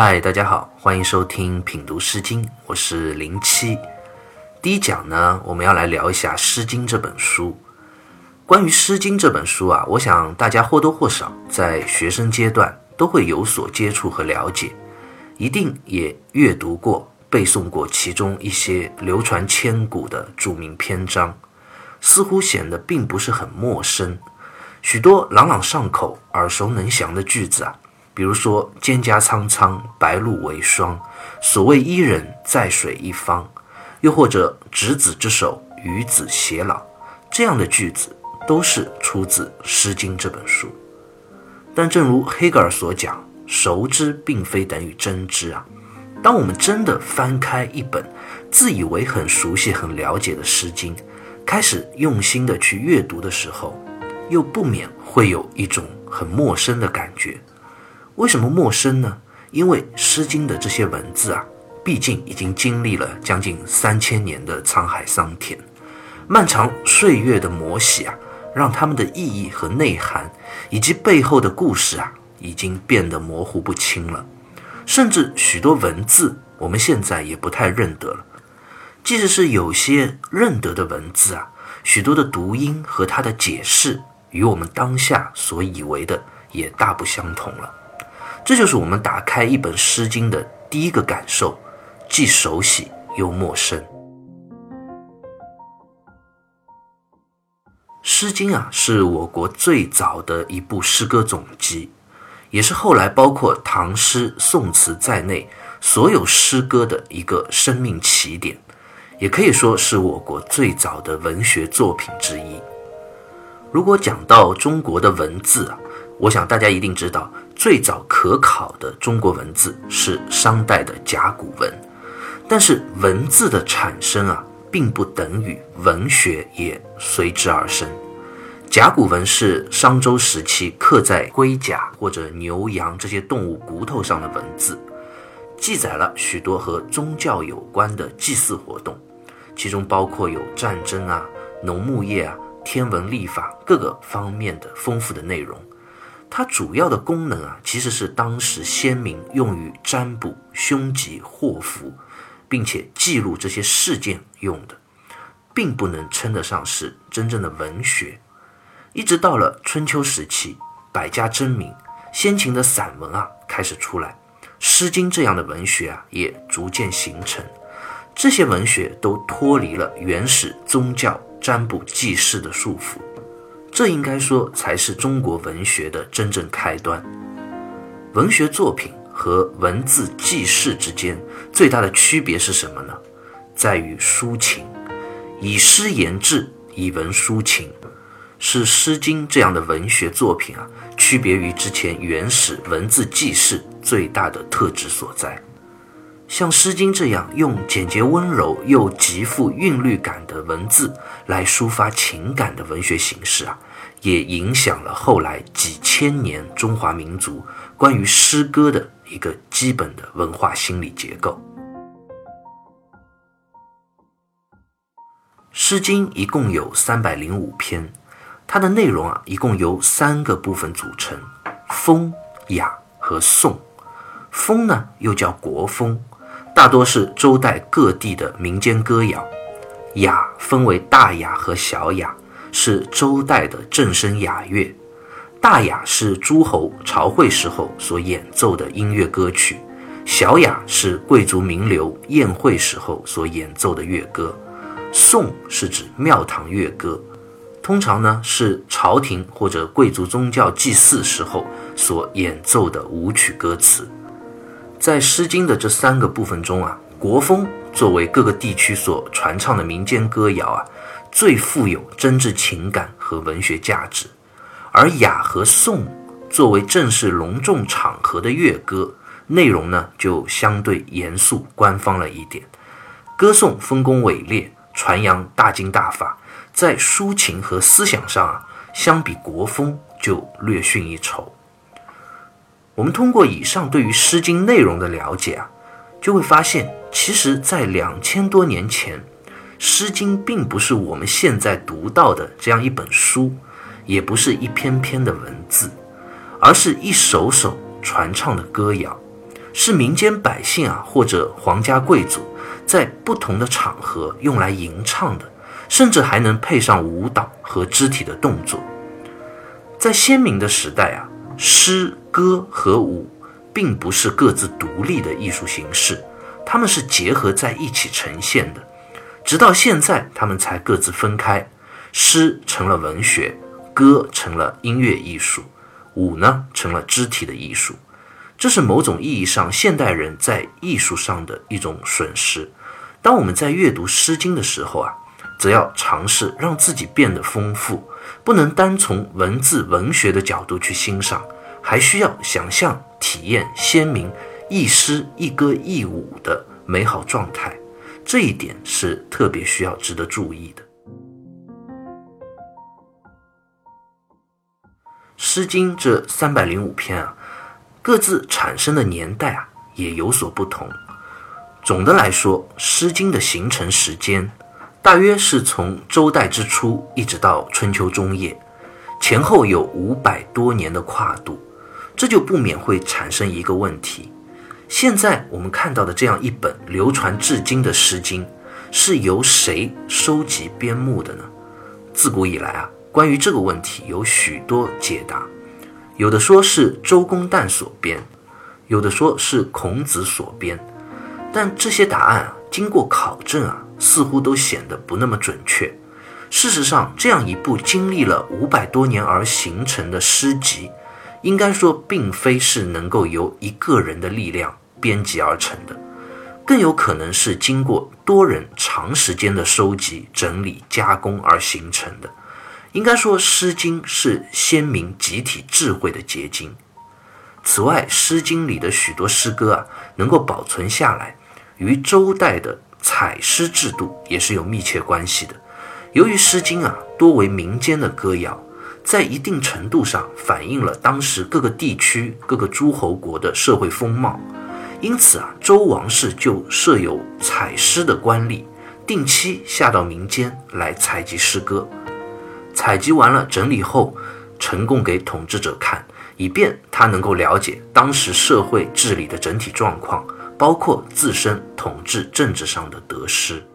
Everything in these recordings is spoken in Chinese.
嗨，大家好，欢迎收听品读《诗经》，我是零七。第一讲呢，我们要来聊一下《诗经》这本书。关于《诗经》这本书啊，我想大家或多或少在学生阶段都会有所接触和了解，一定也阅读过、背诵过其中一些流传千古的著名篇章，似乎显得并不是很陌生。许多朗朗上口、耳熟能详的句子啊，比如说“蒹葭苍苍，白露为霜”，“所谓伊人，在水一方”，又或者“执子之手，与子偕老”这样的句子。都是出自《诗经》这本书，但正如黑格尔所讲，熟知并非等于真知啊。当我们真的翻开一本自以为很熟悉、很了解的《诗经》，开始用心的去阅读的时候，又不免会有一种很陌生的感觉。为什么陌生呢？因为《诗经》的这些文字啊，毕竟已经经历了将近三千年的沧海桑田，漫长岁月的磨洗啊。让他们的意义和内涵，以及背后的故事啊，已经变得模糊不清了。甚至许多文字，我们现在也不太认得了。即使是有些认得的文字啊，许多的读音和它的解释，与我们当下所以为的也大不相同了。这就是我们打开一本《诗经》的第一个感受，既熟悉又陌生。《诗经》啊，是我国最早的一部诗歌总集，也是后来包括唐诗、宋词在内所有诗歌的一个生命起点，也可以说是我国最早的文学作品之一。如果讲到中国的文字啊，我想大家一定知道，最早可考的中国文字是商代的甲骨文，但是文字的产生啊。并不等于文学也随之而生。甲骨文是商周时期刻在龟甲或者牛羊这些动物骨头上的文字，记载了许多和宗教有关的祭祀活动，其中包括有战争啊、农牧业啊、天文历法各个方面的丰富的内容。它主要的功能啊，其实是当时先民用于占卜、凶吉、祸福。并且记录这些事件用的，并不能称得上是真正的文学。一直到了春秋时期，百家争鸣，先秦的散文啊开始出来，《诗经》这样的文学啊也逐渐形成。这些文学都脱离了原始宗教占卜记事的束缚，这应该说才是中国文学的真正开端。文学作品。和文字记事之间最大的区别是什么呢？在于抒情，以诗言志，以文抒情，是《诗经》这样的文学作品啊，区别于之前原始文字记事最大的特质所在。像《诗经》这样用简洁温柔又极富韵律感的文字来抒发情感的文学形式啊，也影响了后来几千年中华民族关于诗歌的。一个基本的文化心理结构，《诗经》一共有三百零五篇，它的内容啊，一共由三个部分组成：风、雅和颂。风呢，又叫国风，大多是周代各地的民间歌谣；雅分为大雅和小雅，是周代的正声雅乐。大雅是诸侯朝会时候所演奏的音乐歌曲，小雅是贵族名流宴会时候所演奏的乐歌，颂是指庙堂乐歌，通常呢是朝廷或者贵族宗教祭祀时候所演奏的舞曲歌词。在《诗经》的这三个部分中啊，国风作为各个地区所传唱的民间歌谣啊，最富有真挚情感和文学价值。而雅和颂作为正式隆重场合的乐歌，内容呢就相对严肃官方了一点。歌颂丰功伟业，传扬大经大法，在抒情和思想上啊，相比国风就略逊一筹。我们通过以上对于《诗经》内容的了解啊，就会发现，其实，在两千多年前，《诗经》并不是我们现在读到的这样一本书。也不是一篇篇的文字，而是一首首传唱的歌谣，是民间百姓啊或者皇家贵族在不同的场合用来吟唱的，甚至还能配上舞蹈和肢体的动作。在先民的时代啊，诗歌和舞并不是各自独立的艺术形式，它们是结合在一起呈现的。直到现在，他们才各自分开，诗成了文学，歌成了音乐艺术，舞呢成了肢体的艺术。这是某种意义上现代人在艺术上的一种损失。当我们在阅读《诗经》的时候啊，则要尝试让自己变得丰富，不能单从文字文学的角度去欣赏，还需要想象、体验鲜明一诗一歌一舞的美好状态。这一点是特别需要值得注意的。《诗经》这三百零五篇啊。各自产生的年代啊也有所不同。总的来说，《诗经》的形成时间大约是从周代之初一直到春秋中叶，前后有五百多年的跨度，这就不免会产生一个问题：现在我们看到的这样一本流传至今的《诗经》，是由谁收集编目的呢？自古以来啊，关于这个问题有许多解答。有的说是周公旦所编，有的说是孔子所编，但这些答案啊，经过考证啊，似乎都显得不那么准确。事实上，这样一部经历了五百多年而形成的诗集，应该说并非是能够由一个人的力量编辑而成的，更有可能是经过多人长时间的收集、整理、加工而形成的。应该说，《诗经》是先民集体智慧的结晶。此外，《诗经》里的许多诗歌啊，能够保存下来，与周代的采诗制度也是有密切关系的。由于《诗经》啊多为民间的歌谣，在一定程度上反映了当时各个地区、各个诸侯国的社会风貌，因此啊，周王室就设有采诗的官吏，定期下到民间来采集诗歌。采集完了，整理后呈供给统治者看，以便他能够了解当时社会治理的整体状况，包括自身统治政治上的得失。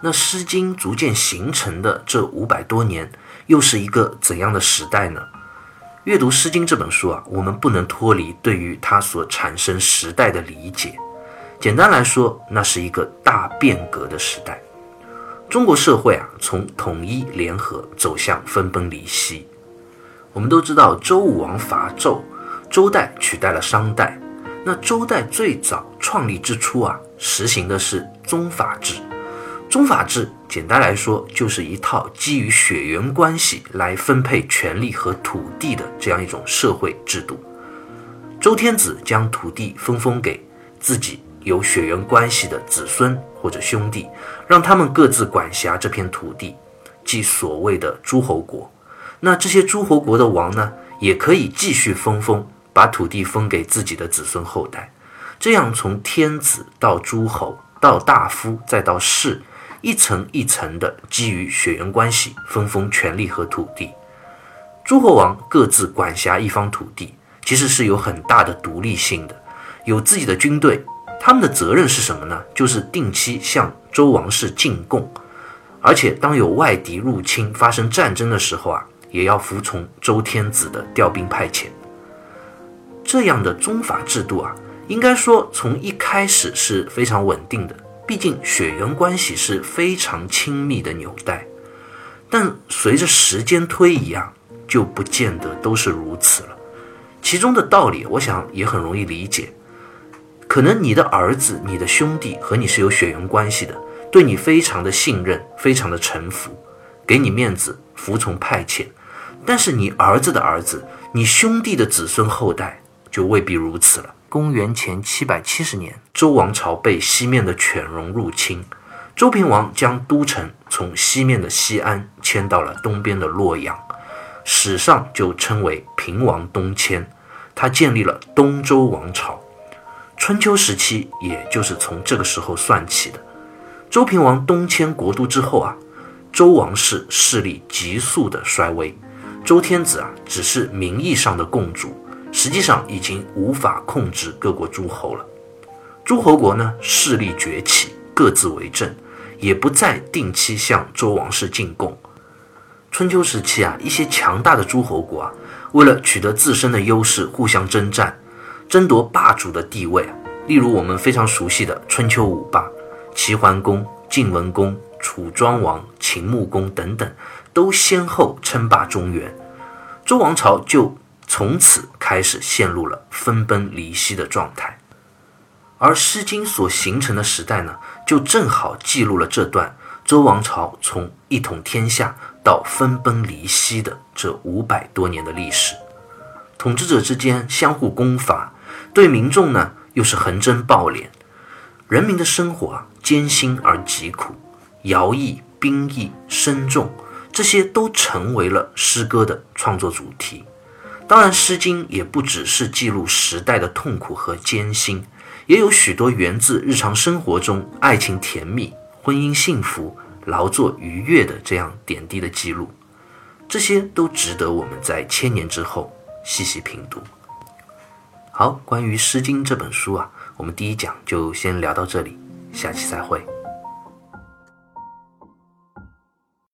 那《诗经》逐渐形成的这五百多年，又是一个怎样的时代呢？阅读《诗经》这本书啊，我们不能脱离对于它所产生时代的理解。简单来说，那是一个大变革的时代。中国社会啊，从统一联合走向分崩离析。我们都知道，周武王伐纣，周代取代了商代。那周代最早创立之初啊，实行的是宗法制。宗法制简单来说，就是一套基于血缘关系来分配权力和土地的这样一种社会制度。周天子将土地分封给自己。有血缘关系的子孙或者兄弟，让他们各自管辖这片土地，即所谓的诸侯国。那这些诸侯国的王呢，也可以继续分封，把土地分给自己的子孙后代。这样从天子到诸侯，到大夫，再到士，一层一层的基于血缘关系分封权力和土地。诸侯王各自管辖一方土地，其实是有很大的独立性的，有自己的军队。他们的责任是什么呢？就是定期向周王室进贡，而且当有外敌入侵、发生战争的时候啊，也要服从周天子的调兵派遣。这样的宗法制度啊，应该说从一开始是非常稳定的，毕竟血缘关系是非常亲密的纽带。但随着时间推移啊，就不见得都是如此了。其中的道理，我想也很容易理解。可能你的儿子、你的兄弟和你是有血缘关系的，对你非常的信任，非常的臣服，给你面子，服从派遣。但是你儿子的儿子，你兄弟的子孙后代就未必如此了。公元前七百七十年，周王朝被西面的犬戎入侵，周平王将都城从西面的西安迁到了东边的洛阳，史上就称为平王东迁，他建立了东周王朝。春秋时期，也就是从这个时候算起的。周平王东迁国都之后啊，周王室势力急速的衰微，周天子啊，只是名义上的共主，实际上已经无法控制各国诸侯了。诸侯国呢，势力崛起，各自为政，也不再定期向周王室进贡。春秋时期啊，一些强大的诸侯国啊，为了取得自身的优势，互相征战，争夺霸主的地位。例如我们非常熟悉的春秋五霸：齐桓公、晋文公、楚庄王、秦穆公等等，都先后称霸中原，周王朝就从此开始陷入了分崩离析的状态。而《诗经》所形成的时代呢，就正好记录了这段周王朝从一统天下到分崩离析的这五百多年的历史。统治者之间相互攻伐，对民众呢又是横征暴敛，人民的生活啊艰辛而疾苦，徭役、兵役、深重，这些都成为了诗歌的创作主题。当然，《诗经》也不只是记录时代的痛苦和艰辛。也有许多源自日常生活中爱情甜蜜、婚姻幸福、劳作愉悦的这样点滴的记录，这些都值得我们在千年之后细细品读。好，关于《诗经》这本书啊，我们第一讲就先聊到这里，下期再会。